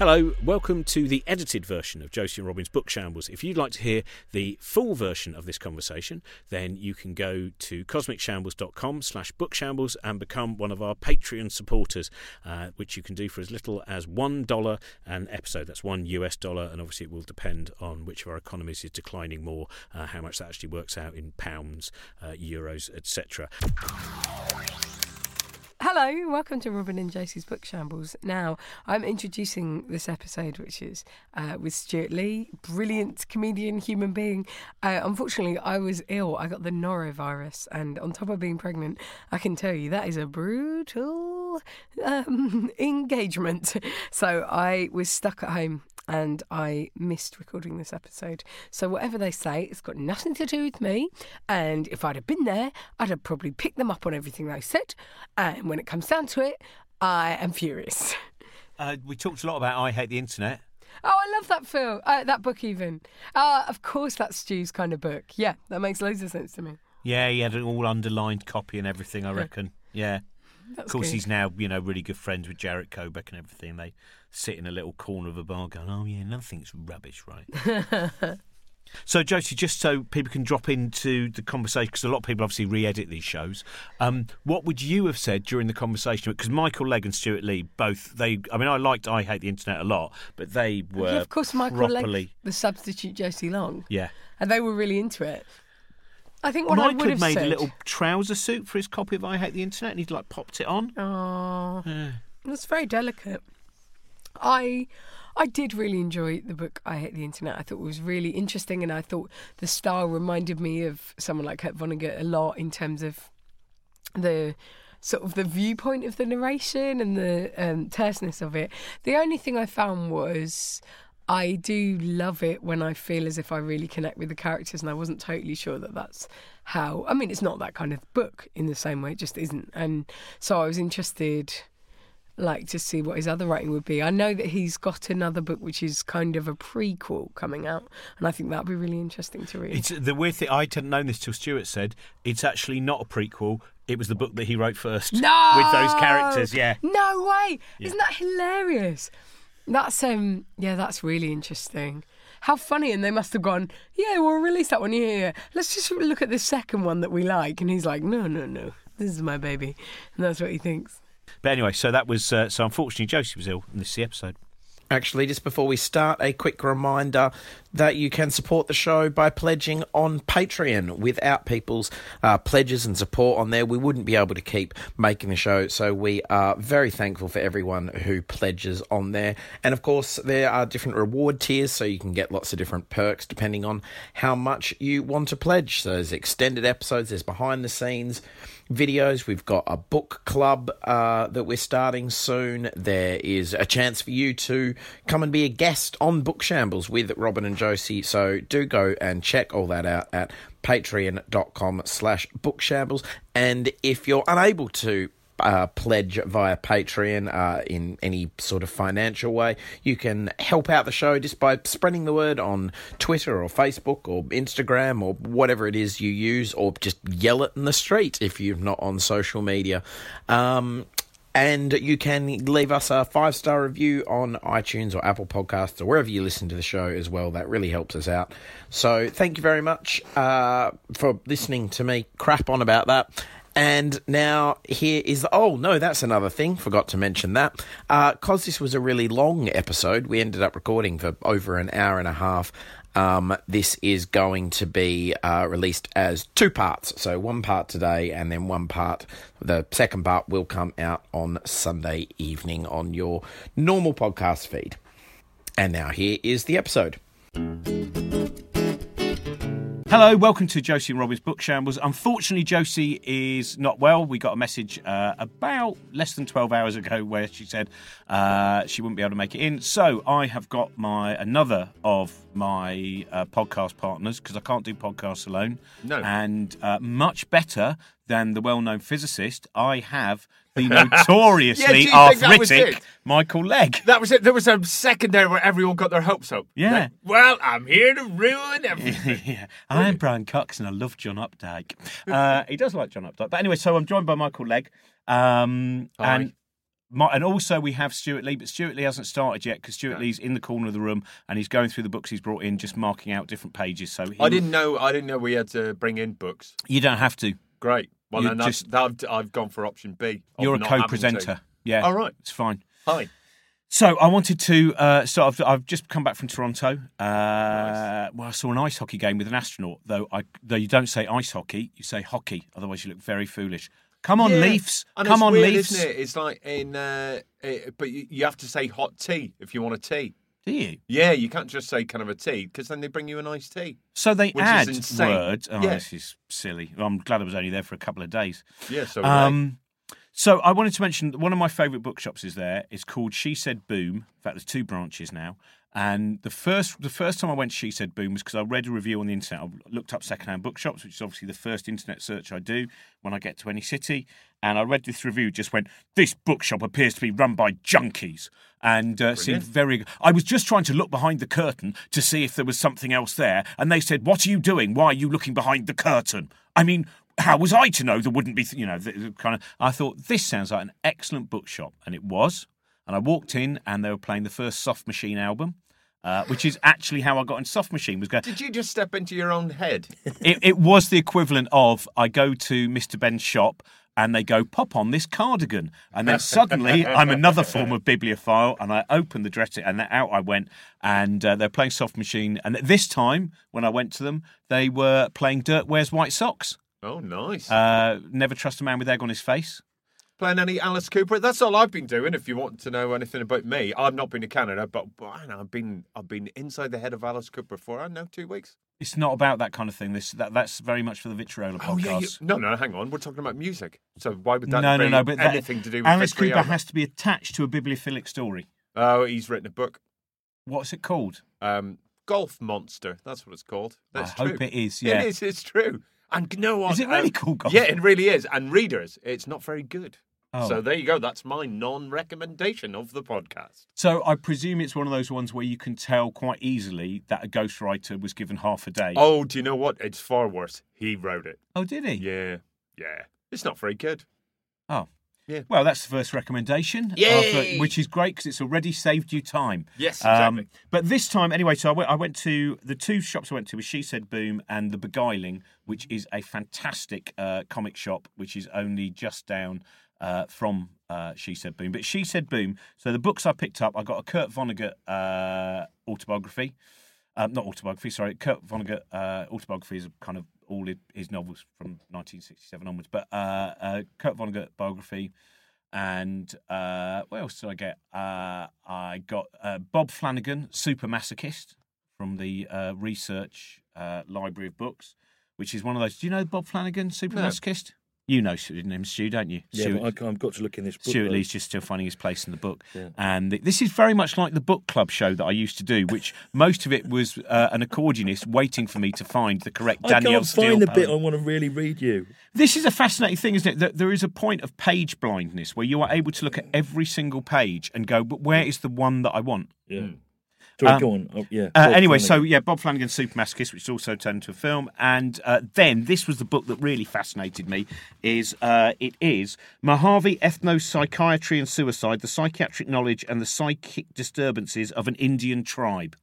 Hello, welcome to the edited version of Josie and Robin's Book Shambles. If you'd like to hear the full version of this conversation, then you can go to cosmicshambles.com slash bookshambles and become one of our Patreon supporters, uh, which you can do for as little as $1 an episode. That's one US dollar, and obviously it will depend on which of our economies is declining more, uh, how much that actually works out in pounds, uh, euros, etc. Hello, welcome to Robin and Josie's Book Shambles. Now, I'm introducing this episode, which is uh, with Stewart Lee, brilliant comedian, human being. Uh, unfortunately, I was ill. I got the norovirus, and on top of being pregnant, I can tell you that is a brutal um, engagement. So I was stuck at home and I missed recording this episode. So whatever they say, it's got nothing to do with me. And if I'd have been there, I'd have probably picked them up on everything they said. And when it comes down to it, I am furious. Uh, we talked a lot about I Hate the Internet. Oh, I love that film, uh, that book even. Uh, of course, that's Stu's kind of book. Yeah, that makes loads of sense to me. Yeah, he had an all underlined copy and everything, I reckon. Yeah. That's of course, good. he's now, you know, really good friends with Jarett Kobek and everything. They sit in a little corner of a bar going, oh, yeah, nothing's rubbish, right? so, Josie, just so people can drop into the conversation, because a lot of people obviously re edit these shows, um, what would you have said during the conversation? Because Michael Legg and Stewart Lee both, they, I mean, I liked I Hate the Internet a lot, but they were. Yeah, of course, Michael properly. Legg, the substitute Josie Long. Yeah. And they were really into it. I think what I Michael would have made said. a little trouser suit for his copy of I Hate the Internet and he'd like popped it on. Oh, Yeah. that's very delicate. I I did really enjoy the book I Hate the Internet. I thought it was really interesting and I thought the style reminded me of someone like Kurt Vonnegut a lot in terms of the sort of the viewpoint of the narration and the um, terseness of it. The only thing I found was I do love it when I feel as if I really connect with the characters, and I wasn't totally sure that that's how. I mean, it's not that kind of book in the same way; it just isn't. And so I was interested, like, to see what his other writing would be. I know that he's got another book which is kind of a prequel coming out, and I think that'd be really interesting to read. It's the weird thing. I hadn't known this till Stewart said it's actually not a prequel. It was the book that he wrote first. No, with those characters. Yeah, No way! Isn't that hilarious? That's um, yeah, that's really interesting. How funny! And they must have gone, yeah, we'll release that one. Yeah, yeah, yeah. Let's just look at the second one that we like. And he's like, no, no, no, this is my baby, and that's what he thinks. But anyway, so that was uh, so. Unfortunately, Josie was ill, and this is the episode. Actually, just before we start, a quick reminder that you can support the show by pledging on Patreon. Without people's uh, pledges and support on there, we wouldn't be able to keep making the show. So we are very thankful for everyone who pledges on there. And of course, there are different reward tiers, so you can get lots of different perks depending on how much you want to pledge. So there's extended episodes, there's behind the scenes videos. We've got a book club uh, that we're starting soon. There is a chance for you to come and be a guest on Book Shambles with Robin and Josie. So do go and check all that out at patreon.com slash bookshambles. And if you're unable to uh, pledge via Patreon uh, in any sort of financial way. You can help out the show just by spreading the word on Twitter or Facebook or Instagram or whatever it is you use, or just yell it in the street if you're not on social media. Um, and you can leave us a five star review on iTunes or Apple Podcasts or wherever you listen to the show as well. That really helps us out. So thank you very much uh, for listening to me crap on about that. And now here is the, oh no, that's another thing. Forgot to mention that. Because this was a really long episode, we ended up recording for over an hour and a half. Um, this is going to be uh, released as two parts. So one part today, and then one part. The second part will come out on Sunday evening on your normal podcast feed. And now here is the episode. Hello, welcome to Josie and Robin's Book Shambles. Unfortunately, Josie is not well. We got a message uh, about less than 12 hours ago where she said uh, she wouldn't be able to make it in. So I have got my another of my uh, podcast partners because I can't do podcasts alone. No. And uh, much better than the well known physicist, I have the notoriously Yeah, do you think that was arthritic? Michael Legg. That was it. There was a second there where everyone got their hopes up. Yeah. Like, well, I'm here to ruin everything. yeah. I'm Brian Cox and I love John Updike. Uh, he does like John Updike. But anyway, so I'm joined by Michael Legg. Um, and my, and also we have Stewart Lee, but Stewart Lee hasn't started yet because Stewart Lee's in the corner of the room and he's going through the books he's brought in, just marking out different pages. So he, I didn't know. I didn't know we had to bring in books. You don't have to. Great. Well, You then just- that, I've gone for option B. You're a not having to. co-presenter. Yeah. All right. It's fine. Hi. So I wanted to uh, start. I've, I've just come back from Toronto. Uh, Well, I saw an ice hockey game with an astronaut. Though I, though you don't say ice hockey, you say hockey. Otherwise, you look very foolish. Come on, Yeah. Leafs! And Come on, weird, Leafs! Isn't it? It's like in, uh, eh, but you, you have to say hot tea if you want a tea. Do you? Yeah, you can't just say kind of a tea because then they bring you a nice tea. So they Which is add insane. words. Oh, Yeah. this is silly. I'm glad I was only there for a couple of days. Yeah, so Um, so I wanted to mention one of my favourite bookshops is there. It's called She Said Boom. In fact, there's two branches now. And the first the first time I went She Said Boom was because I read a review on the internet. I looked up secondhand bookshops, which is obviously the first internet search I do when I get to any city. And I read this review, just went, "This bookshop appears to be run by junkies," and uh, seemed very. I was just trying to look behind the curtain to see if there was something else there, and they said, "What are you doing? Why are you looking behind the curtain?" I mean, how was I to know there wouldn't be, you know, kind of. I thought this sounds like an excellent bookshop, and it was. And I walked in, and they were playing the first Soft Machine album, uh, which is actually how I got into Soft Machine. Was going. did you just step into your own head? It, it was the equivalent of I go to Mr. Benn's shop. And they go, pop on this cardigan. And then suddenly I'm another form of bibliophile. And I opened the dresser and out I went. And uh, they're playing Soft Machine. And this time, when I went to them, they were playing Dirt Wears White Socks. Oh, nice. Uh, never trust a man with egg on his face. Playing any Alice Cooper? That's all I've been doing. If you want to know anything about me, I've not been to Canada, but, but I know, I've been I've been inside the head of Alice Cooper for I don't know two weeks. It's not about that kind of thing. This that, that's very much for the Vitriola podcast. Oh yeah, you, no, no, hang on. We're talking about music. So why would that no, no, no. But that- anything to do with Alice? Cooper has to be attached to a bibliophilic story. Oh, he's written a book. What's it called? Um, Golf Monster. That's what it's called. That's I true. hope it is. Yeah. It is. It's true. And know what? Is it really Um, called Golf? Yeah, it really is. And readers, it's not very good. Oh. So there you go. That's my non-recommendation of the podcast. So I presume it's one of those ones where you can tell quite easily that a ghostwriter was given half a day. Oh, do you know what? It's far worse. He wrote it. Oh, did he? Yeah, yeah. It's not very good. Oh. Yeah. Well, that's the first recommendation, Yay! uh, which is great because it's already saved you time. Yes, Um, exactly. but this time, anyway, so I went, I went to the two shops I went to was She Said Boom and The Beguiling, which is a fantastic uh, comic shop, which is only just down uh, from uh, She Said Boom. But She Said Boom, so the books I picked up, I got a Kurt Vonnegut uh, autobiography. Um, not autobiography, sorry. Kurt Vonnegut uh, autobiography is kind of all his- novels from 1967 onwards. But uh, uh, Kurt Vonnegut biography, and uh, what else did I get? Uh, I got uh, Bob Flanagan, Super Masochist, from the uh, Research uh, Library of Books, which is one of those. Do you know Bob Flanagan, Super No. Masochist? You know him, Stu, don't you? Yeah, Stewart- but I, I've got to look in this book. Stewart though. Lee's just still finding his place in the book. Yeah. And th- this is very much like the book club show that I used to do, which most of it was uh, an accordionist waiting for me to find the correct I Danielle can't Steele find the bit I want to really read you. This is a fascinating thing, isn't it? That there is a point of page blindness where you are able to look at every single page and go, but where is the one that I want? Yeah. Sorry, Um, go on. Oh, yeah. Uh, anyway, so yeah, Bob Flanagan's Super Masochist, which is also turned into a film, and uh, then this was the book that really fascinated me. Is uh, it is Mojave Ethnopsychiatry and Suicide: The Psychiatric Knowledge and the Psychic Disturbances of an Indian Tribe.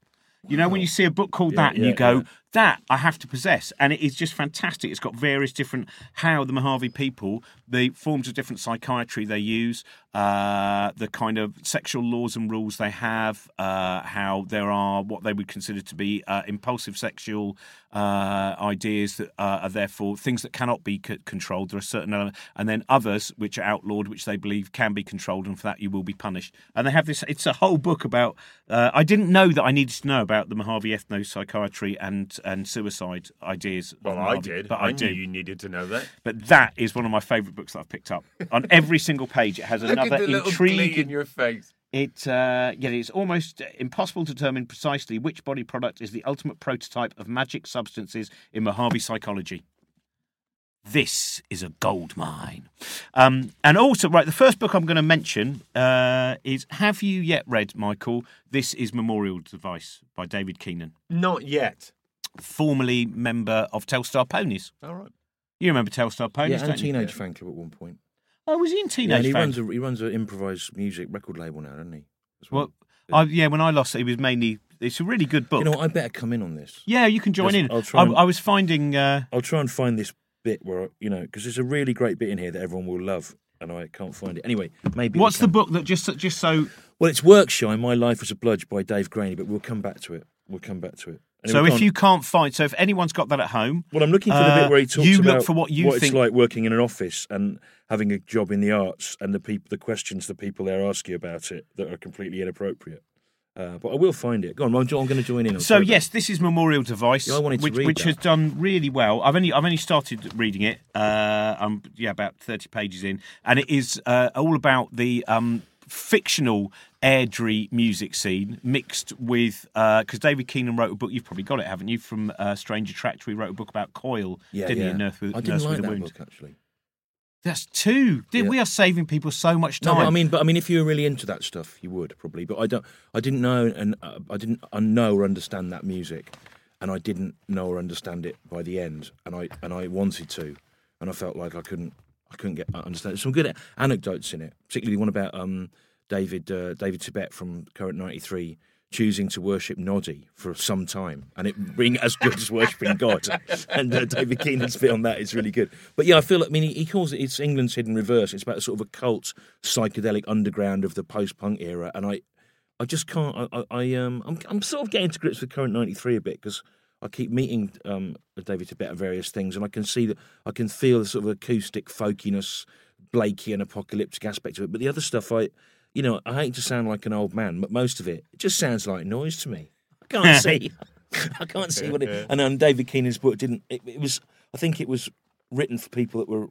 You know, when you see a book called Yeah, that and yeah, you go, yeah. That I have to possess. And it is just fantastic. It's got various different, how the Mojave people, the forms of different psychiatry they use, uh, the kind of sexual laws and rules they have, uh, how there are what they would consider to be uh, impulsive sexual uh, ideas that uh, are therefore things that cannot be c- controlled. There are certain, ele- and then others which are outlawed, which they believe can be controlled, and for that you will be punished. And they have this. It's a whole book about. Uh, I didn't know that I needed to know about the Mojave ethnopsychiatry and and suicide ideas. Well, I did. but I, I, knew do. you needed to know that. But that is one of my favourite books that I've picked up. On every single page, it has Look another at the little glee intriguing. in your face. It uh, yeah, it's almost impossible to determine precisely which body product is the ultimate prototype of magic substances in Mojave psychology. This is a gold mine. Um, and also, right, the first book I'm going to mention uh, is Have you yet read, Michael? This is Memorial Device by David Keenan, Not yet. Formerly member of Telstar Ponies. All right. You remember Telstar Ponies, yeah, and don't you? Teenage Fan Club at one point. Oh, was he in Yeah, Teenage and he Fan? runs a he runs an improvised music record label now, doesn't he? As Well, I, yeah, when I lost it, it was mainly. It's a really good book. you know, what, I better come in on this. yeah, you can join Yes, in. I'll try I, and- I was finding. Uh, I'll try and find this bit where you know because there's a really great bit in here that everyone will love, and I can't find it. Anyway, maybe what's the book that just just so? Well, it's Workshine. My life was a bludge by Dave Graney, but we'll come back to it. We'll come back to it. So if you can't find, so if anyone's got that at home, Well, I'm looking for the Uh, bit where he talks you look about for what you it's think- like working in an office and having a job in the arts, and the people, the questions the people there ask you about it that are completely inappropriate. Uh, but I will find it. Go on, I'm, I'm going to join in. On So yes, this is Memorial Device, Yeah, I wanted to which, which has done really well. I've only I've only started reading it. Uh, I'm yeah about thirty pages in, and it is uh, all about the um, fictional Airdrie music scene mixed with because David Keenan wrote a book. You've probably got it, haven't you? From uh, Strange Attractor, he wrote a book about Coil, yeah, didn't yeah. he? Nurse with, I didn't Nurse like with that Wound. book actually. That's two. Dude, Yeah. We are saving people so much time. but I mean, but I mean, if you were really into that stuff, you would probably. But I don't. I didn't know, and uh, I didn't uh, know or understand that music, and I didn't know or understand it by the end, and I and I wanted to, and I felt like I couldn't. I couldn't get uh, understand. There's some good anecdotes in it, particularly one about um, David uh, David Tibet from Current '93 choosing to worship Noddy for some time, and it being as good as worshipping God. and uh, David Keenan's bit on that is really good. But yeah, I feel. I mean, he, he calls it it's England's hidden reverse. It's about a sort of a cult psychedelic underground of the post-punk era, and I, I just can't. I, I, I um, I'm, I'm sort of getting to grips with Current '93 a bit because. I keep meeting um, David Tibet at various things, and I can see that I can feel the sort of acoustic folkiness, Blakey and apocalyptic aspect of it. But the other stuff, I, you know, I hate to sound like an old man, but most of it, it just sounds like noise to me. I can't see. I can't see what it. And um, David Keenan's book didn't. It, it was. I think it was written for people that were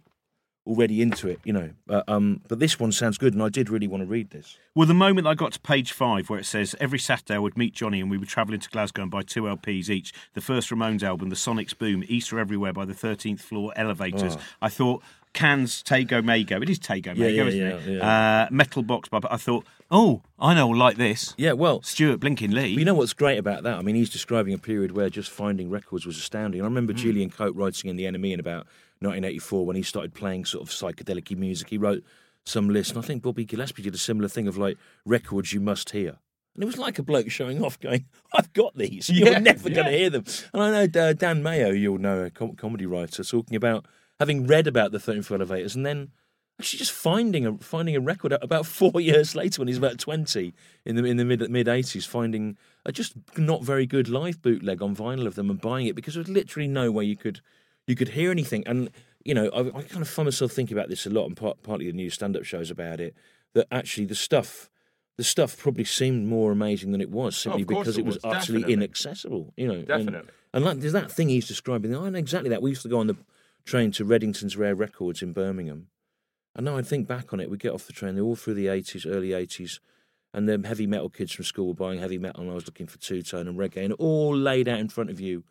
already into it, you know. Uh, um, but this one sounds good, and I did really want to read this. Well, the moment I got to page five, where it says every Saturday I would meet Johnny and we would travel into Glasgow and buy two LPs each. The first Ramones album, The Sonics Boom, Easter Everywhere by the 13th Floor Elevators. I thought Cans Tago Mago. It is Tago Mago, Oh. yeah, isn't yeah, it? Uh, Metal Box, but I thought, oh, I know, I'll like this. Yeah, well, Stewart Blinking Lee. You know what's great about that? I mean, he's describing a period where just finding records was astounding. And I remember Julian Cope writing in The NME in about 1984 when he started playing sort of psychedelic music. He wrote some list, and I think Bobby Gillespie did a similar thing of like records you must hear. And it was like a bloke showing off, going, "I've got these. You're Yeah, never going to yeah. hear them." And I know uh, Dan Mayo, you'll know, a com- comedy writer, talking about having read about the 13th elevators and then actually just finding a finding a record about four years later when he's about 20 in the in the mid mid 80s finding a just not very good live bootleg on vinyl of them and buying it because there was literally no way you could you could hear anything and you know I, I kind of find myself thinking about this a lot and part, partly the new stand-up shows about it that actually the stuff the stuff probably seemed more amazing than it was oh, simply of course because it was, was, utterly definitely. inaccessible you know and- Definitely. and like there's that thing he's describing. I know exactly that. We used to go on the train to Reddington's Rare Records in Birmingham. And now I think back on it, we get off the train, they're all through the 80s, early 80s, and the heavy metal kids from school were buying heavy metal, and I was looking for two tone and reggae, and all laid out in front of you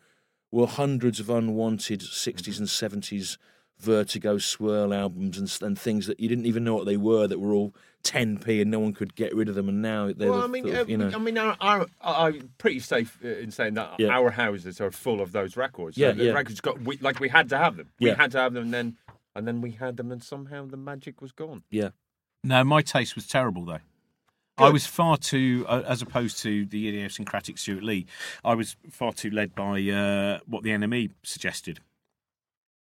were hundreds of unwanted 60s and 70s Vertigo swirl albums and, and things that you didn't even know what they were that were all 10p and no one could get rid of them, and now they're Well, I mean, sort of, uh, you know. I mean, our, our, I'm pretty safe uh, in saying that Yeah. our houses are full of those records. Yeah, the yeah. records got we, like we had to have them. We Yeah. had to have them, and then and then we had them, and somehow the magic was gone. yeah. No, my taste was terrible though. I was far too, uh, as opposed to the idiosyncratic Stewart Lee, I was far too led by uh, what the NME suggested.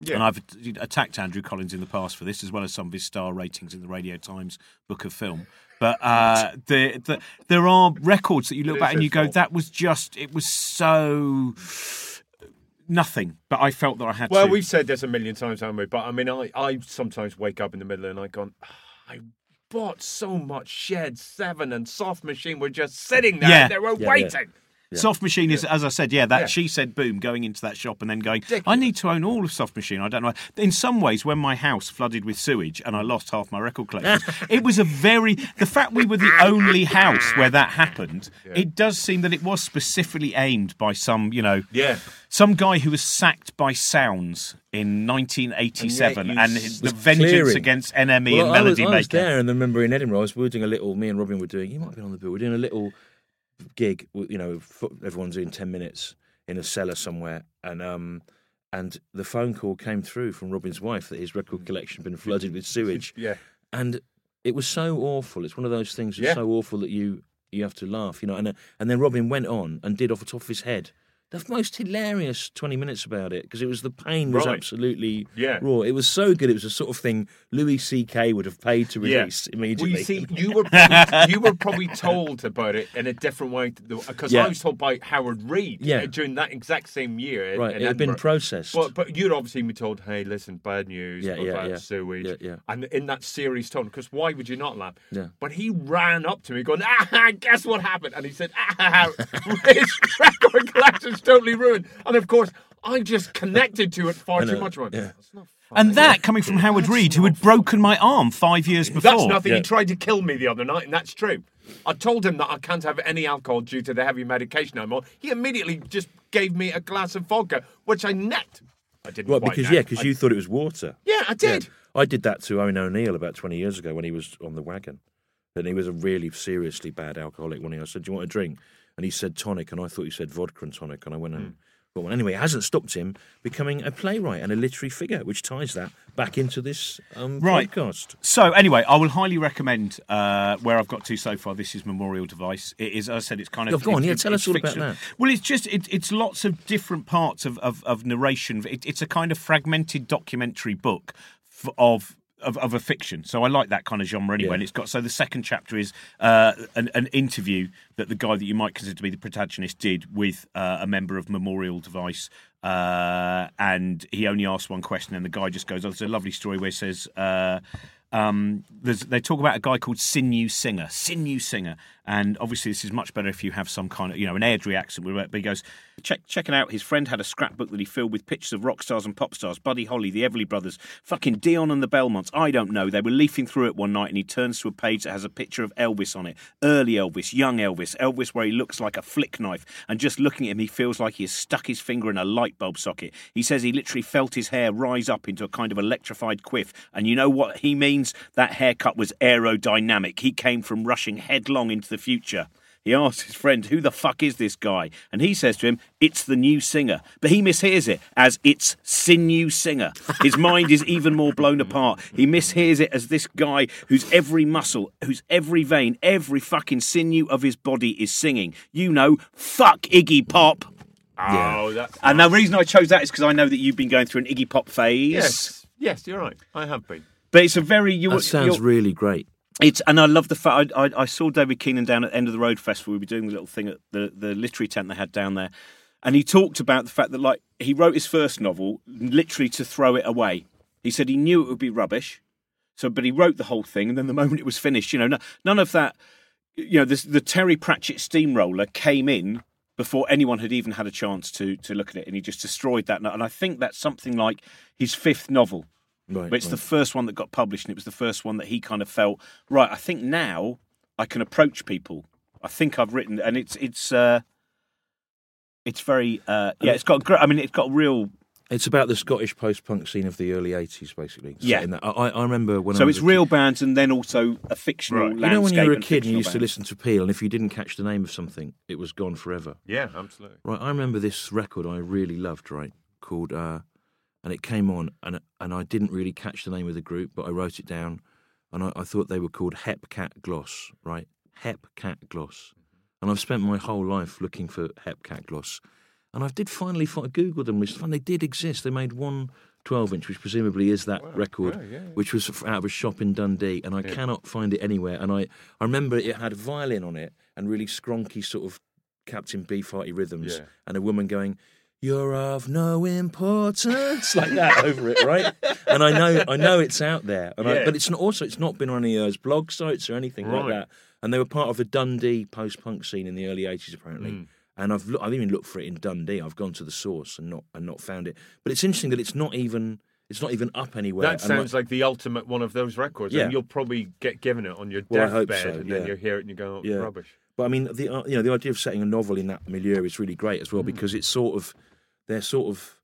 Yeah. And I've attacked Andrew Collins in the past for this, as well as some of his star ratings in the Radio Times Book of Film. But uh, the, the, there are records that you look back and you go, fault. that was just, it was so nothing. But I felt that I had Well, to. we've said this a million times, haven't we? But I mean, I, I sometimes wake up in the middle of the night and I gone, "Ah, I bought so much Shed Seven and Soft Machine were just sitting there. Yeah. They were yeah. waiting. Soft Machine is, as I said, yeah, that Yeah. she said boom, going into that shop and then going, I need to own all of Soft Machine. I don't know. In some ways, when my house flooded with sewage and I lost half my record collection, it was a very, the fact we were the only house where that happened, it does seem that it was specifically aimed by some, you know, Yeah. some guy who was sacked by Sounds in 1987 And and, the vengeance clearing. against NME Well, and I was, Melody I was Maker. there, and I remember in Edinburgh, I was we were doing a little. Me and Robin were doing. You might have been on the bill. We are doing a little gig. You know, everyone's doing ten minutes in a cellar somewhere, and um, and the phone call came through from Robin's wife that his record collection had been flooded with sewage. Yeah. and it was so awful. It's one of those things that's Yeah. so awful that you you have to laugh, you know. And uh, and then Robin went on and did off the top of his head the most hilarious twenty minutes about it because it was the pain was Right. absolutely Yeah. raw. It was so good. It was the sort of thing Louis C.K. would have paid to Yeah. release Well, immediately. you see, you were probably, you were probably told about it in a different way because Yeah. I was told by Howard Read Yeah. uh, during that exact same year. in- right, in it had been processed. But but you'd obviously been told, hey, listen, bad news Yeah, yeah, about yeah. sewage, Yeah, yeah. and in that serious tone. Because why would you not laugh? Yeah. But he ran up to me, going, ah, guess what happened? And he said, ah, his record collection's totally ruined. And of course, I just connected to it far too much. Went, yeah. "That's not funny." And that coming from Howard Read, who had broken my arm five years before. That's nothing. Yeah. He tried to kill me the other night, and that's true. I told him that I can't have any alcohol due to the heavy medication I'm on. He immediately just gave me a glass of vodka, which I necked. I didn't Right, quite because neck. yeah, because you thought it was water. Yeah, I did. I did that to Owen O'Neill about 20 years ago when he was on the wagon. And he was a really seriously bad alcoholic. When I said, Do you want a drink? And he said tonic. And I thought he said vodka and tonic. And I went and got one. Anyway, it hasn't stopped him becoming a playwright and a literary figure, which ties that back into this um, Right. podcast. So anyway, I will highly recommend uh, where I've got to so far. This is Memorial Device. It is, as I said, it's kind of. Yeah, go on, yeah, tell us all about that. Well, it's just it, it's lots of different parts of of, of narration. It, it's a kind of fragmented documentary book of. Of, of a fiction, so I like that kind of genre anyway. Yeah. And it's got so the second chapter is uh, an, an interview that the guy that you might consider to be the protagonist did with uh, a member of Memorial Device, uh, and he only asked one question, and the guy just goes, "Oh, it's a lovely story where he says." Uh, um, there's, they talk about a guy called Sinew Singer, Sinew Singer, and obviously this is much better if you have some kind of, you know, an Airdrie accent. But he goes, check, check it out. His friend had a scrapbook that he filled with pictures of rock stars and pop stars, Buddy Holly, the Everly Brothers, fucking Dion and the Belmonts. I don't know. They were leafing through it one night, and he turns to a page that has a picture of Elvis on it, early Elvis, young Elvis, Elvis where he looks like a flick knife, and just looking at him, he feels like he has stuck his finger in a light bulb socket. He says he literally felt his hair rise up into a kind of electrified quiff, and you know what he means? That haircut was aerodynamic. He came from rushing headlong into the future. He asks his friend, Who the fuck is this guy? And he says to him, It's the new singer. But he mishears it as it's Sinew Singer. His mind is even more blown apart. He mishears it as this guy whose every muscle, whose every vein, every fucking sinew of his body is singing. You know, fuck Iggy Pop. Oh, that's And the reason I chose that is because I know that you've been going through an Iggy Pop phase. yes, yes, you're right. I have been. But it's a very you. That sounds you're- really great. It's and I love the fact I, I, I saw David Keenan down at the end of the road festival. We were doing the little thing at the the literary tent they had down there, and he talked about the fact that like he wrote his first novel literally to throw it away. He said he knew it would be rubbish, so but he wrote the whole thing, and then the moment it was finished, you know, no, none of that. You know, this, the Terry Pratchett steamroller came in before anyone had even had a chance to to look at it, and he just destroyed that. And I think that's something like his fifth novel. Right. But it's right. the first one that got published, and it was the first one that he kind of felt right. I think now I can approach people. I think I've written, and it's it's uh, it's very uh, yeah. It's got. gr- I mean, it's got real. It's about the Scottish post-punk scene of the early '80s, basically. Yeah. in that. I, I I remember when. So I was it's a real bands, and then also a fictional. Right. You know, when you were a kid and you fictional used to listen to Peel, and if you didn't catch the name of something, it was gone forever. Yeah, absolutely. Right, I remember this record I really loved, right, called, uh, and it came on, and and I didn't really catch the name of the group, but I wrote it down, and I, I thought they were called Hepcat Gloss, right, Hepcat Gloss, and I've spent my whole life looking for Hepcat Gloss, and I did finally find, I googled them, which and they did exist. They made one 12 inch, which presumably is that record, yeah, yeah, yeah. which was out of a shop in Dundee, and I cannot find it anywhere. And I, I remember it had a violin on it and really skronky sort of Captain Beefhearty rhythms, and a woman going, "You're of no importance," like that over it, right? And I know, I know it's out there, and I, but it's not, also it's not been on any of those blog sites or anything like that. And they were part of the Dundee post-punk scene in the early '80s, apparently. Mm. And I've I've even looked for it in Dundee. I've gone to the source and not and not found it. But it's interesting that it's not even it's not even up anywhere. That sounds like the ultimate one of those records. Yeah. And you'll probably get given it on your Well, deathbed, so, and then you hear it and you go, oh, Yeah. rubbish. But I mean, the uh, you know the idea of setting a novel in that milieu is really great as well because it's sort of they're sort of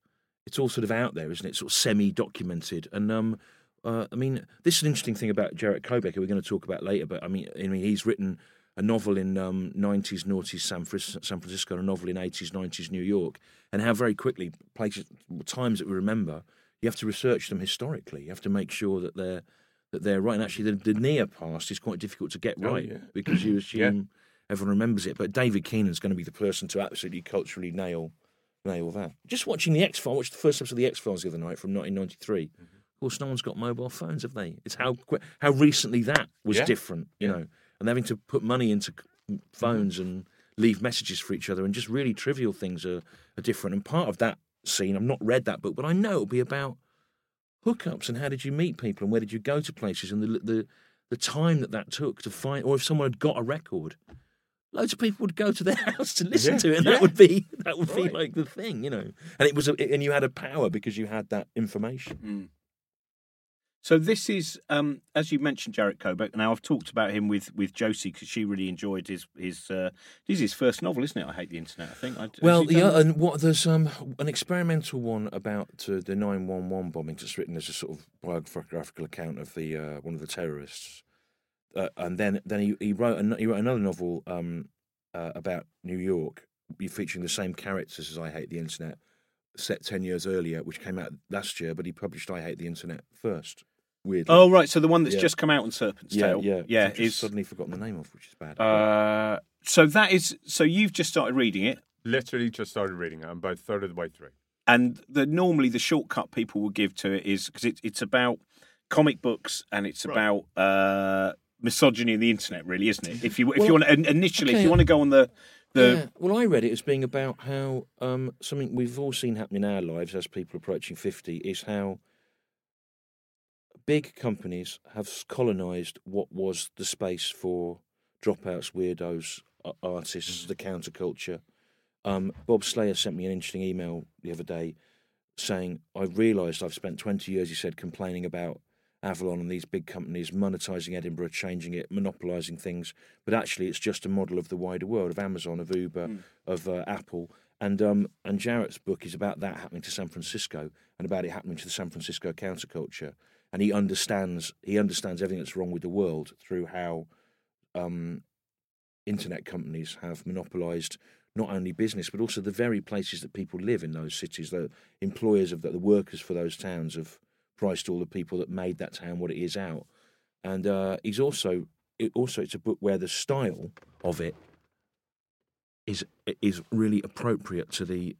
it's all sort of out there, isn't it? Sort of semi-documented. And um, uh, I mean, this is an interesting thing about Jarett Kobek, who we're going to talk about later. But I mean, I mean, he's written a novel in um, 90s, noughties San, San Francisco, and a novel in 80s, 90s New York, and how very quickly places, times that we remember, you have to research them historically. You have to make sure that they're that they're right. And actually, the, the near past is quite difficult to get Oh, right yeah. because you assume everyone remembers it. But David Keenan's going to be the person to absolutely culturally nail nail that. Just watching the X Files, I watched the first episode of the X Files the other night from 1993. Mm-hmm. Of course, no one's got mobile phones, have they? It's how how recently that was Yeah. different, you know, and having to put money into phones and leave messages for each other, and just really trivial things are, are different. And part of that scene, I've not read that book, but I know it'll be about hookups and how did you meet people and where did you go to places and the the the time that that took to find, or if someone had got a record. Loads of people would go to their house to listen Yeah, to it, and yeah. that would be that would be like the thing, you know. And it was, a, and you had a power because you had that information. So this is, um, as you mentioned, Jarett Kobek. Now I've talked about him with, with Josie because she really enjoyed his his. Uh, this is his first novel, isn't it? I hate the internet. I think. I, Well, yeah, and what there's um an experimental one about uh, the nine one one bombing It's written as a sort of biographical account of the uh, one of the terrorists, uh, and then then he, he wrote an, he wrote another novel um uh, about New York, featuring the same characters as I Hate the Internet, set ten years earlier, which came out last year, but he published I Hate the Internet first. Weirdly, oh right, so the one that's Yeah. just come out on Serpent's yeah, Tail. yeah, yeah. I've Is suddenly forgotten the name of, which is bad. uh, so that is so you've just started reading it, Literally just started reading it. I'm about a third of the way through. and the normally the shortcut people will give to it is because it, it's about comic books and it's about uh, misogyny in the internet, really, isn't it? If you if you want to, initially, if you want to go on the the yeah. Well, I read it as being about how um, something we've all seen happen in our lives as people approaching 50 is how big companies have colonised what was the space for dropouts, weirdos, artists, the counterculture. Um, Bob Slayer sent me an interesting email the other day saying, I realised I've spent 20 years, he said, complaining about Avalon and these big companies monetizing Edinburgh, changing it, monopolising things. But actually, it's just a model of the wider world of Amazon, of Uber, of uh, Apple. And um, and Jarett's book is about that happening to San Francisco and about it happening to the San Francisco counterculture. And he understands he understands everything that's wrong with the world through how um, internet companies have monopolised not only business but also the very places that people live in those cities. The employers of the, the workers for those towns have priced all the people that made that town what it is out. And uh, he's also it, also it's a book where the style of it is is really appropriate to the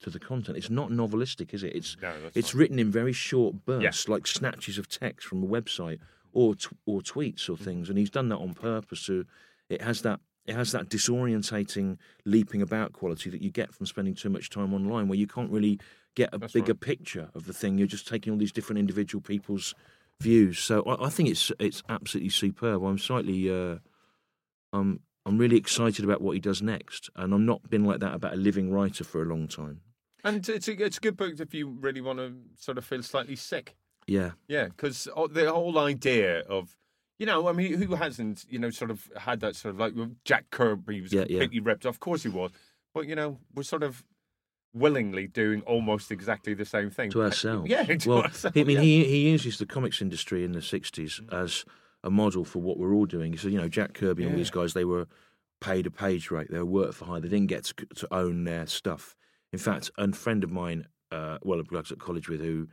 to the content. It's not novelistic, is it? It's No, it's not. written in very short bursts, like snatches of text from a website or t- or tweets or things, and he's done that on purpose. To it has that it has that disorientating, leaping about quality that you get from spending too much time online, where you can't really get a That's bigger right. picture of the thing. You're just taking all these different individual people's views. So I, I think it's it's absolutely superb. I'm slightly uh, I'm I'm really excited about what he does next, and I'm not been like that about a living writer for a long time. And it's a, it's a good book if you really want to sort of feel slightly sick. Yeah. Yeah, because the whole idea of, you know, I mean, who hasn't, you know, sort of had that sort of like Jack Kirby was Yeah, yeah. completely ripped off. Of course he was. But, you know, we're sort of willingly doing almost exactly the same thing. to ourselves. Yeah, to well, ourselves, I mean, yeah. he he uses the comics industry in the '60s as a model for what we're all doing. So you know, Jack Kirby and all these guys, they were paid a page rate. They were work for hire. They didn't get to, to own their stuff. In fact, a friend of mine, uh, well, I was at college with, who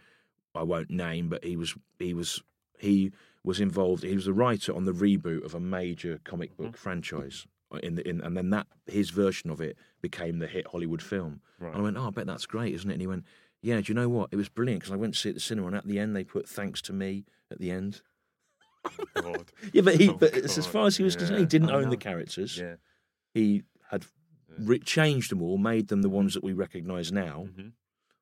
I won't name, but he was he was he was involved. He was a writer on the reboot of a major comic book franchise. In the in, and then that his version of it became the hit Hollywood film. Right. And I went, oh, I bet that's great, isn't it? And he went, yeah. Do you know what? It was brilliant because I went to see it at the cinema, and at the end they put thanks to me at the end. God. Yeah, but he, Oh, but it's as far as he was concerned, he didn't own the characters. Yeah. He had re- changed them all, made them the ones that we recognise now, Mhm.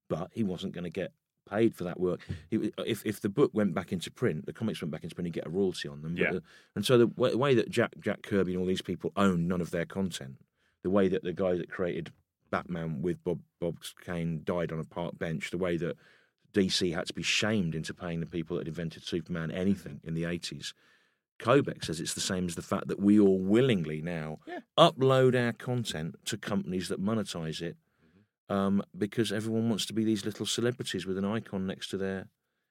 but he wasn't going to get paid for that work. He, if if the book went back into print, the comics went back into print, he'd get a royalty on them. Yeah. the- and so the way, way that Jack Jack Kirby and all these people owned none of their content, the way that the guy that created Batman with Bob Bob Kane died on a park bench, the way that DC had to be shamed into paying the people that invented Superman anything in the eighties. Kobek says it's the same as the fact that we all willingly now Yeah. upload our content to companies that monetize it um, because everyone wants to be these little celebrities with an icon next to their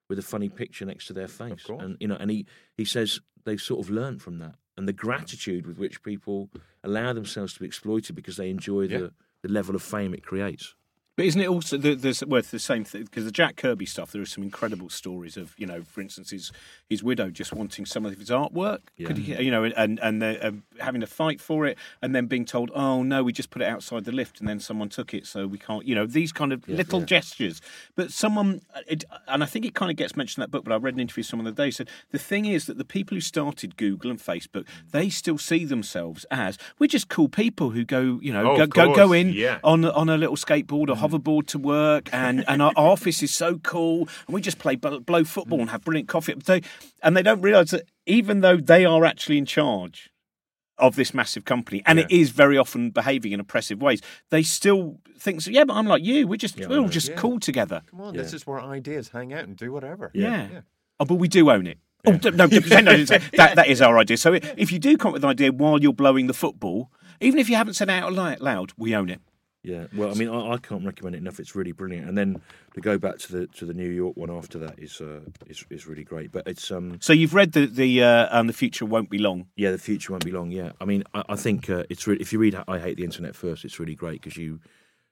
with a funny picture next to their face. And you know and he, he says they've sort of learned from that. And the gratitude with which people allow themselves to be exploited because they enjoy Yeah. the, the level of fame it creates But isn't it also the, worth the same thing because the Jack Kirby stuff? There are some incredible stories of you know, for instance, his his widow just wanting some of his artwork. Could he, you know, and and the, um, having to fight for it, and then being told, "Oh no, we just put it outside the lift, and then someone took it, so we can't." You know, these kind of little gestures. But someone, uh, it, and I think it kind of gets mentioned in that book. But I read an interview with someone the other day said the thing is that the people who started Google and Facebook, mm. they still see themselves as we're just cool people who go, you know, Oh, go, go go in yeah. on on a little skateboard or mm. Hoverboard to work, and, and our office is so cool, and we just play blow, blow football and have brilliant coffee. They, and they don't realise that even though they are actually in charge of this massive company, and it is very often behaving in oppressive ways, they still think, so, yeah, but I'm like you. We're just we're all just Yeah. cool together. Come on, this is where ideas hang out and do whatever. Yeah. Oh, but we do own it. Oh, d- no, d- no, no, that, that is our idea. So if you do come up with an idea while you're blowing the football, even if you haven't said it out loud, we own it. Yeah, well, I mean, I, I can't recommend it enough. It's really brilliant. And then to go back to the to the New York one after that is uh, is is really great. But it's um So you've read the the uh, um, the future won't be long. yeah, the future won't be long. Yeah, I mean, I, I think uh, it's really if you read I Hate the Internet first, it's really great because you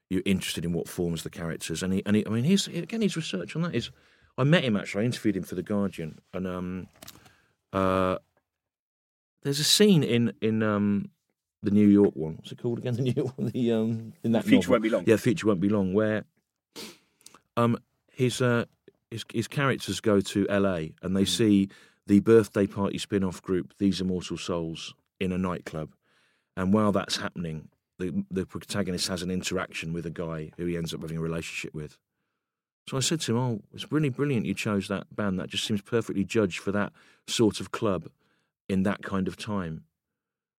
you're interested in what forms the characters. And he, and he, I mean, his again his research on that is. I met him actually. I interviewed him for the Guardian, and um, uh, there's a scene in in um the New York one. What's it called again? The New York one. The um in that Future novel. Won't Be Long. Yeah, future won't be long. Where um his uh his his characters go to L.A. and they see the birthday party spin-off group These Immortal Souls in a nightclub, and while that's happening, the the protagonist has an interaction with a guy who he ends up having a relationship with. So I said to him, "Oh, it's really brilliant you chose that band. That just seems perfectly judged for that sort of club in that kind of time."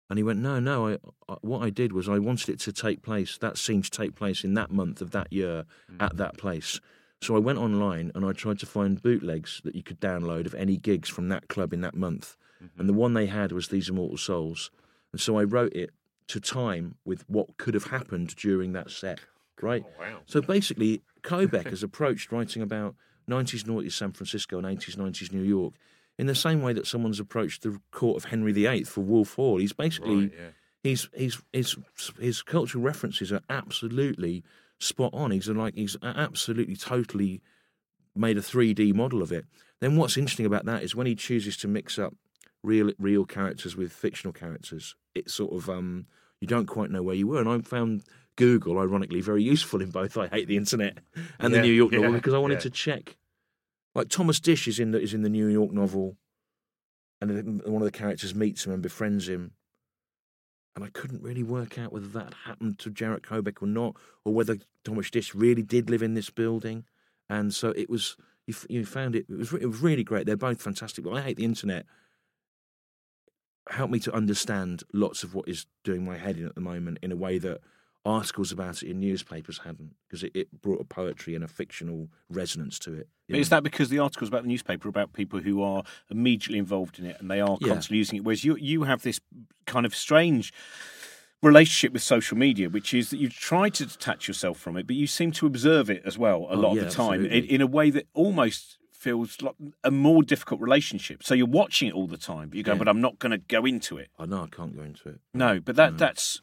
And he went, "No, no. I, I, what I did was I wanted it to take place. That scene to take place in that month of that year mm. at that place. So I went online and I tried to find bootlegs that you could download of any gigs from that club in that month. Mm-hmm. And the one they had was These Immortal Souls. And so I wrote it to time with what could have happened during that set. Right. wow. So basically, Kobek has approached writing about 90s, noughties San Francisco and 80s, 90s New York in the same way that someone's approached the court of Henry VIII for Wolf Hall. He's basically Right, yeah. he's he's his his cultural references are absolutely spot on. He's like he's absolutely totally made a 3D model of it. Then what's interesting about that is when he chooses to mix up real real characters with fictional characters, it's sort of um you don't quite know where you were. And I found Google, ironically, very useful in both I Hate the Internet and the New York yeah, novel because I wanted yeah. to check. Like Thomas Disch is in the is in the New York novel, and one of the characters meets him and befriends him. And I couldn't really work out whether that happened to Jarett Kobek or not, or whether Thomas Disch really did live in this building. And so it was. You, you found it. It was. It was really great. They're both fantastic. But I hate the internet. Helped me to understand lots of what is doing my head in at the moment in a way that articles about it in newspapers hadn't, because it, it brought a poetry and a fictional resonance to it. is know. that because the articles about the newspaper are about people who are immediately involved in it and they are Yeah. constantly using it? Whereas you you have this kind of strange relationship with social media, which is that you try to detach yourself from it, but you seem to observe it as well a Oh, lot yeah, of the time in, in a way that almost feels like a more difficult relationship. So you're watching it all the time, but you go, Yeah. but I'm not going to go into it. I know I can't go into it. No, but that that's.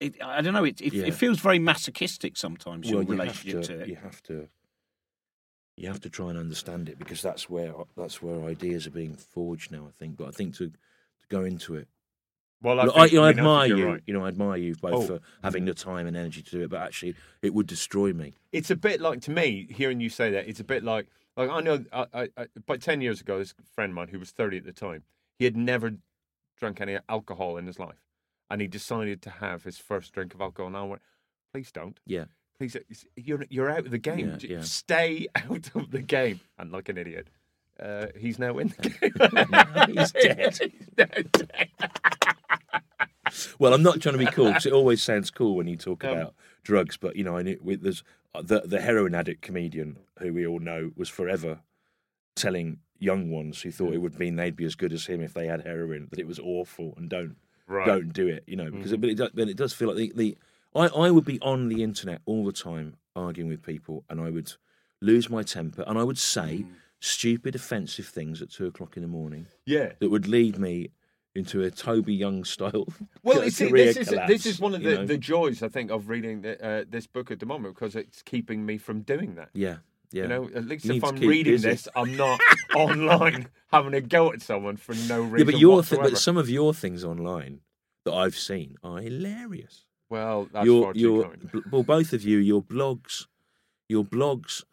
It, I don't know. It, it, Yeah. it feels very masochistic sometimes. your you relationship to, to, it. You have to. You have to try and understand it because that's where that's where ideas are being forged now. I think, but I think to to go into it, Well, I, Look, think, I, I admire you. you're right. You know, I admire you both Oh. for having the time and energy to do it. But actually, it would destroy me. It's a bit like to me hearing you say that. It's a bit like like I know. I, I, I about ten years ago, this friend of mine who was thirty at the time, he had never drunk any alcohol in his life, and he decided to have his first drink of alcohol. And I went, please don't. Yeah, Please, you're you're out of the game. Yeah, yeah. Stay out of the game. And like an idiot, uh, he's now in the game. he's dead. he's dead. Well, I'm not trying to be cool because it always sounds cool when you talk Um, about drugs. But you know, I knew, there's uh, the the heroin addict comedian who we all know was forever telling young ones who thought it would mean they'd be as good as him if they had heroin that it was awful and don't Right. don't do it. You know, because it, but it it does feel like the, the I I would be on the internet all the time arguing with people, and I would lose my temper, and I would say stupid, offensive things at two o'clock in the morning Yeah. that would lead me into a Toby Young style. Well, you see, this is collapse, this is one of you the, know? the joys I think of reading the, uh, this book at the moment because it's keeping me from doing that. yeah, yeah. You know, at least You if I'm reading busy. this, I'm not online having a go at someone for no reason. yeah, but your th- but some of your things online that I've seen are hilarious. well, that's your far too your well, both of you, your blogs, your blogs,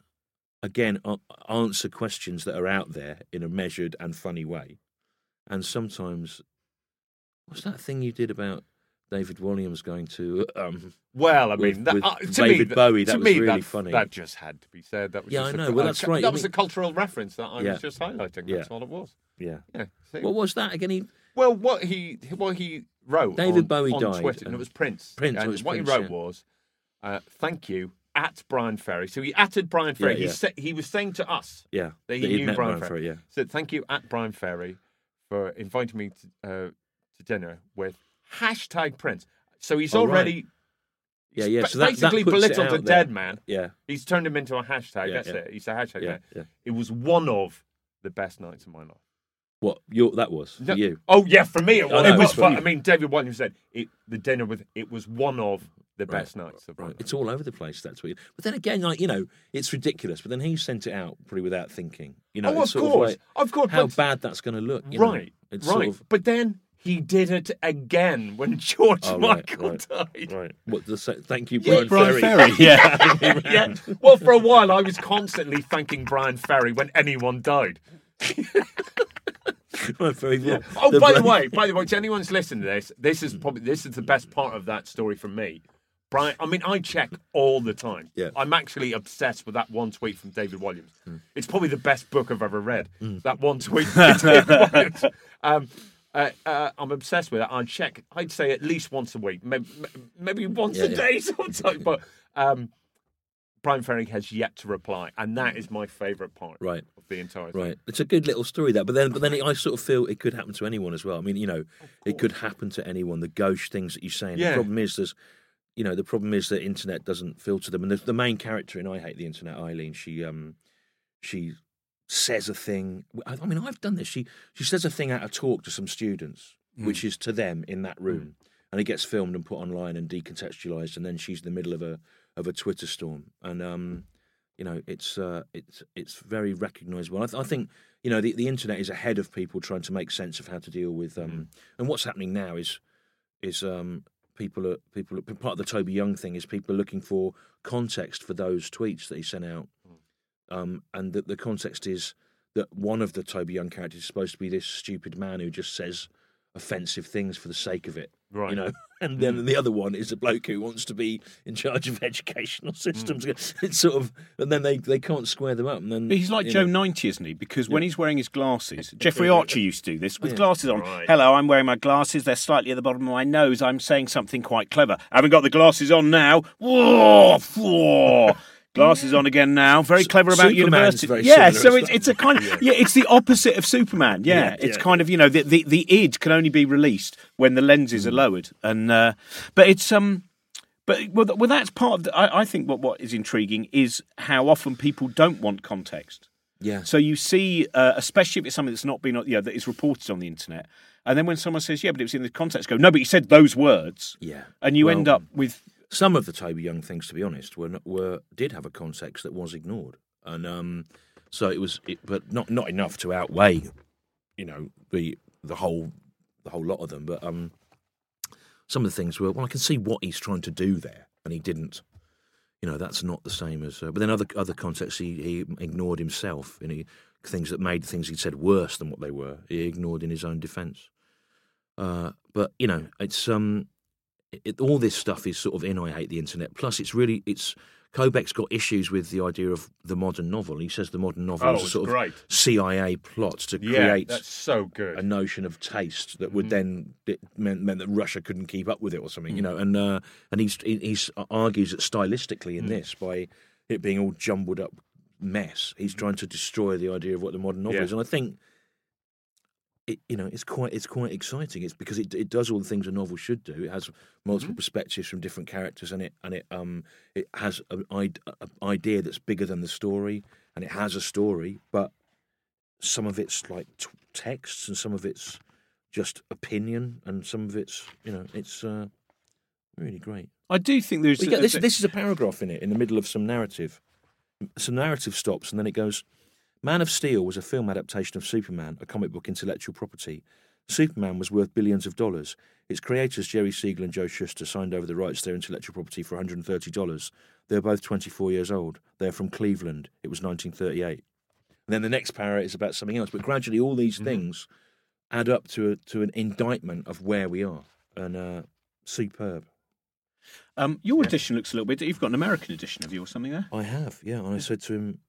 again answer questions that are out there in a measured and funny way, and sometimes, what's that thing you did about David Walliams going to? Um, Well, I with- mean, that, uh, to David me, Bowie, to that was me, really that, funny. That just had to be said. That was Yeah, just I a- know. Well, a- that's right. That I was mean- a cultural reference that I Yeah. was just highlighting. Yeah. That's all it was. yeah, Yeah. see? what was that again? He, Well, what he what he wrote David on, Bowie on died, Twitter, and it was Prince. Prince, And was what Prince, he wrote was, uh, "Thank you at Bryan Ferry." So he atted Bryan Ferry. He sa- he was saying to us yeah, that he that knew Brian, Bryan Ferry. Ferry, yeah. Said thank you at Brian Ferry for inviting me to, uh, to dinner with hashtag Prince. So he's Oh, right. already. Yeah, yeah, so that- that basically it belittled a dead man. Yeah, He's turned him into a hashtag. Yeah, That's yeah. it. He's a hashtag. yeah, yeah. It was one of the best nights of my life. What your that was for No- you? Oh yeah, for me it Oh, was. no, it was. I mean, David Walliams said it, the dinner with it was one of the best nights of my Right. life. It's all over the place. That's what. But then again, like you know, it's ridiculous. But then he sent it out pretty without thinking. You know, oh, of course, Of, of course. how bad that's going to look. you know? right, It's right. Sort of, But then he did it again when George Oh, Michael right, died. right. What the thank you, Yeah, Brian, Bryan Ferry. Ferry. Yeah. yeah. Well, for a while, I was constantly thanking Bryan Ferry when anyone died. Bryan Ferry. well, Oh, by the way, by the way, to anyone's listening to this, this is probably this is the best part of that story for me. Brian, I mean, I check all the time. Yeah. I'm actually obsessed with that one tweet from David Walliams. It's probably the best book I've ever read. That one tweet from David Walliams. Um, uh, uh, I'm obsessed with it. I check, I'd say at least once a week, maybe, maybe once Yeah, a yeah. day sometimes. But um, Bryan Ferry has yet to reply, and that is my favourite part Right. of the entire thing. Right, it's a good little story that, but then, but then I sort of feel it could happen to anyone as well. I mean, you know, it could happen to anyone. The gauche things that you say. And Yeah. The problem is, there's, you know, the problem is that internet doesn't filter them. And the, the main character in I Hate the Internet, Eileen, she, um, she says a thing. I, mean, I've done this. She, she says a thing at a talk to some students, which is to them in that room, and it gets filmed and put online and decontextualized, and then she's in the middle of a of a Twitter storm, and um, you know, it's uh, it's it's very recognisable. I, th- I think you know the, the internet is ahead of people trying to make sense of how to deal with. Um, And what's happening now is is um, people are people are, part of the Toby Young thing is people are looking for context for those tweets that he sent out, um, and that the context is that one of the Toby Young characters is supposed to be this stupid man who just says offensive things for the sake of it. Right. You know, and then the other one is a bloke who wants to be in charge of educational systems. It's sort of, and then they, they can't square them up. And then But he's like Joe know, 90, isn't he? Because when he's wearing his glasses, Jeffrey Archer used to do this with glasses on. Right. Hello, I'm wearing my glasses. They're slightly at the bottom of my nose. I'm saying something quite clever. I haven't got the glasses on now. Whoa, whoa. Glasses on again now. Very clever about Superman's university. yeah, so it's it's a kind of yeah, it's the opposite of Superman. Yeah, Yeah, it's yeah. kind of you know the, the the id can only be released when the lenses Mm. are lowered, and uh, but it's um. But well, well, that's part of. The, I, I think what what is intriguing is how often people don't want context. yeah, So you see, uh, especially if it's something that's not been, you know, that is reported on the internet, and then when someone says, "Yeah, but it was in the context," go, "No, but you said those words," yeah. and you Well, end up with some of the Toby Young things, to be honest, were were did have a context that was ignored, and um, so it was, it, but not not enough to outweigh, you know, the the whole the whole lot of them. But um, some of the things were well, I can see what he's trying to do there, and he didn't. You know, that's not the same as. Uh, but then other other contexts, he, he ignored himself, and he things that made things he'd said worse than what they were. He ignored in his own defence. Uh, but you know, it's um, it, all this stuff is sort of in I hate the internet. Plus, it's really it's Kobek's got issues with the idea of the modern novel. He says the modern novel Oh, is a sort great. of CIA plot to Yeah, create that's so good. a notion of taste that would then it meant, meant that Russia couldn't keep up with it or something, Mm. you know. And uh, and he's he he's argues that stylistically Mm. in this by it being all jumbled up mess, he's trying to destroy the idea of what the modern novel. Yeah. is. And I think it you know it's quite it's quite exciting. It's because it it does all the things a novel should do. It has multiple Mm-hmm. perspectives from different characters, and it and it um it has an idea that's bigger than the story, and it has a story, but some of it's like t- texts and some of it's just opinion, and some of it's you know it's uh, really great. I do think there's. This, this is a paragraph in it in the middle of some narrative. Some narrative stops, and then it goes. Man of Steel was a film adaptation of Superman, a comic book intellectual property. Superman was worth billions of dollars. Its creators, Jerry Siegel and Joe Shuster, signed over the rights to their intellectual property for $130. They were both 24 years old. They're from Cleveland. It was 1938. And then the next para is about something else. But gradually, all these things add up to a, to an indictment of where we are. And uh, superb. Um, your edition looks a little bit. You've got an American edition of you or something there. I have, yeah. And I said to him,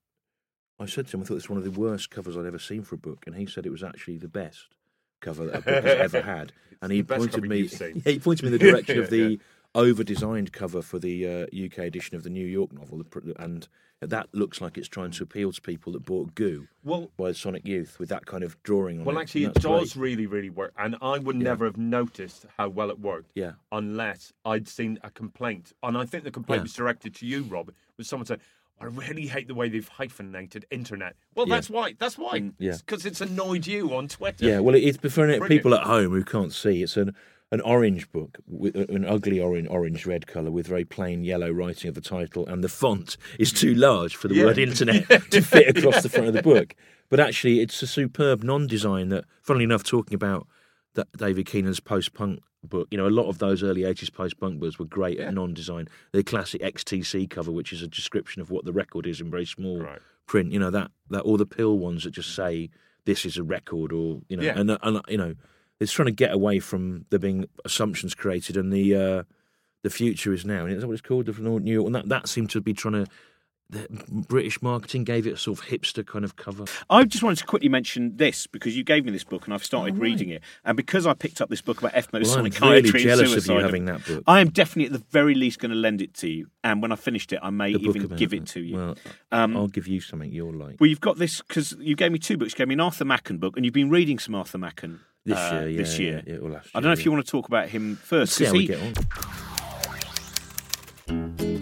I said to him, I thought this was one of the worst covers I'd ever seen for a book, and he said it was actually the best cover that a book has ever had. And he pointed me, yeah, he pointed me in the direction of the over-designed cover for the uh, UK edition of the New York novel, and that looks like it's trying to appeal to people that bought Goo Well, by Sonic Youth with that kind of drawing on well, it. Well, actually, it does great. really, really work, and I would never have noticed how well it worked. Yeah. unless I'd seen a complaint. And I think the complaint Yeah. was directed to you, Rob. Was someone said, I really hate the way they've hyphenated internet. Well, Yeah. that's why. That's why. Yeah. Because it's annoyed you on Twitter. Yeah, well, it's for people at home who can't see. It's an an orange book with uh, an ugly orange orange red color with very plain yellow writing of the title, and the font is too large for the Yeah. word internet to fit across the front of the book. But actually, it's a superb non-design that, funnily enough, talking about that David Keenan's post-punk book. You know, a lot of those early '80s post-punk books were great at non-design. The classic XTC cover, which is a description of what the record is in very small Right. print. You know that that all the PiL ones that just say this is a record, or you know, Yeah. and, and you know, it's trying to get away from there being assumptions created, and the uh, the future is now. Is that what it's called? The New York, and that that seemed to be trying to. The British marketing gave it a sort of hipster kind of cover. I just wanted to quickly mention this because you gave me this book and I've started Oh, right. reading it. And because I picked up this book about ethno Well, I'm psychiatry really jealous of you having that book. I am definitely at the very least going to lend it to you. And when I finished it, I may The even give it to you. Well, Um, I'll give you something you'll like. Well, you've got this because you gave me two books. You gave me an Arthur Machen book, and you've been reading some Arthur Machen This uh, year, yeah, this year. yeah, last I don't know year, if you want to talk about him first. See 'cause how we he- get on.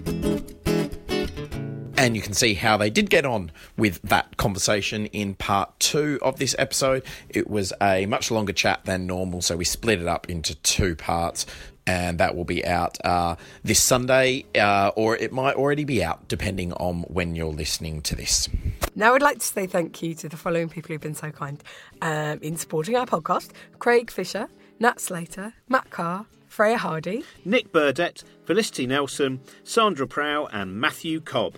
And you can see how they did get on with that conversation in part two of this episode. It was a much longer chat than normal, so we split it up into two parts. And that will be out uh, this Sunday, uh, or it might already be out, depending on when you're listening to this. Now, I'd like to say thank you to the following people who've been so kind um, in supporting our podcast Craig Fisher, Nat Slater, Matt Carr, Freya Hardy. Nick Burdett, Felicity Nelson, Sandra Prow, and Matthew Cobb.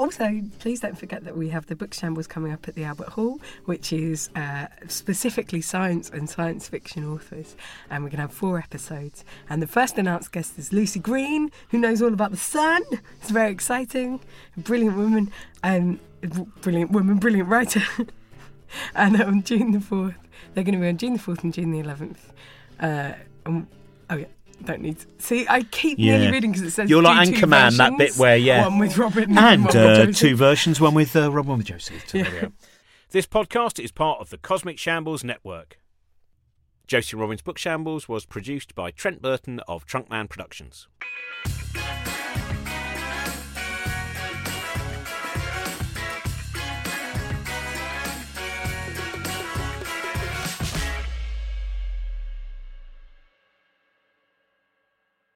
Also, please don't forget that we have the book shambles coming up at the Albert Hall, which is uh, specifically science and science fiction authors. And we're going to have four episodes. And the first announced guest is Lucie Green, who knows all about the sun. It's very exciting. Brilliant woman, um, brilliant woman, brilliant writer. and on June the 4th, they're going to be on June the 4th and June the 11th. Uh, and, oh, yeah. Don't need to. See, I keep nearly reading because it says You're like Anchorman, that bit where, yeah. one with Robin And one uh, Joseph. two versions, one with uh, Rob, one with Joseph. This podcast is part of the Cosmic Shambles Network. Josie and Robin's Book Shambles was produced by Trent Burton of Trunkman Productions.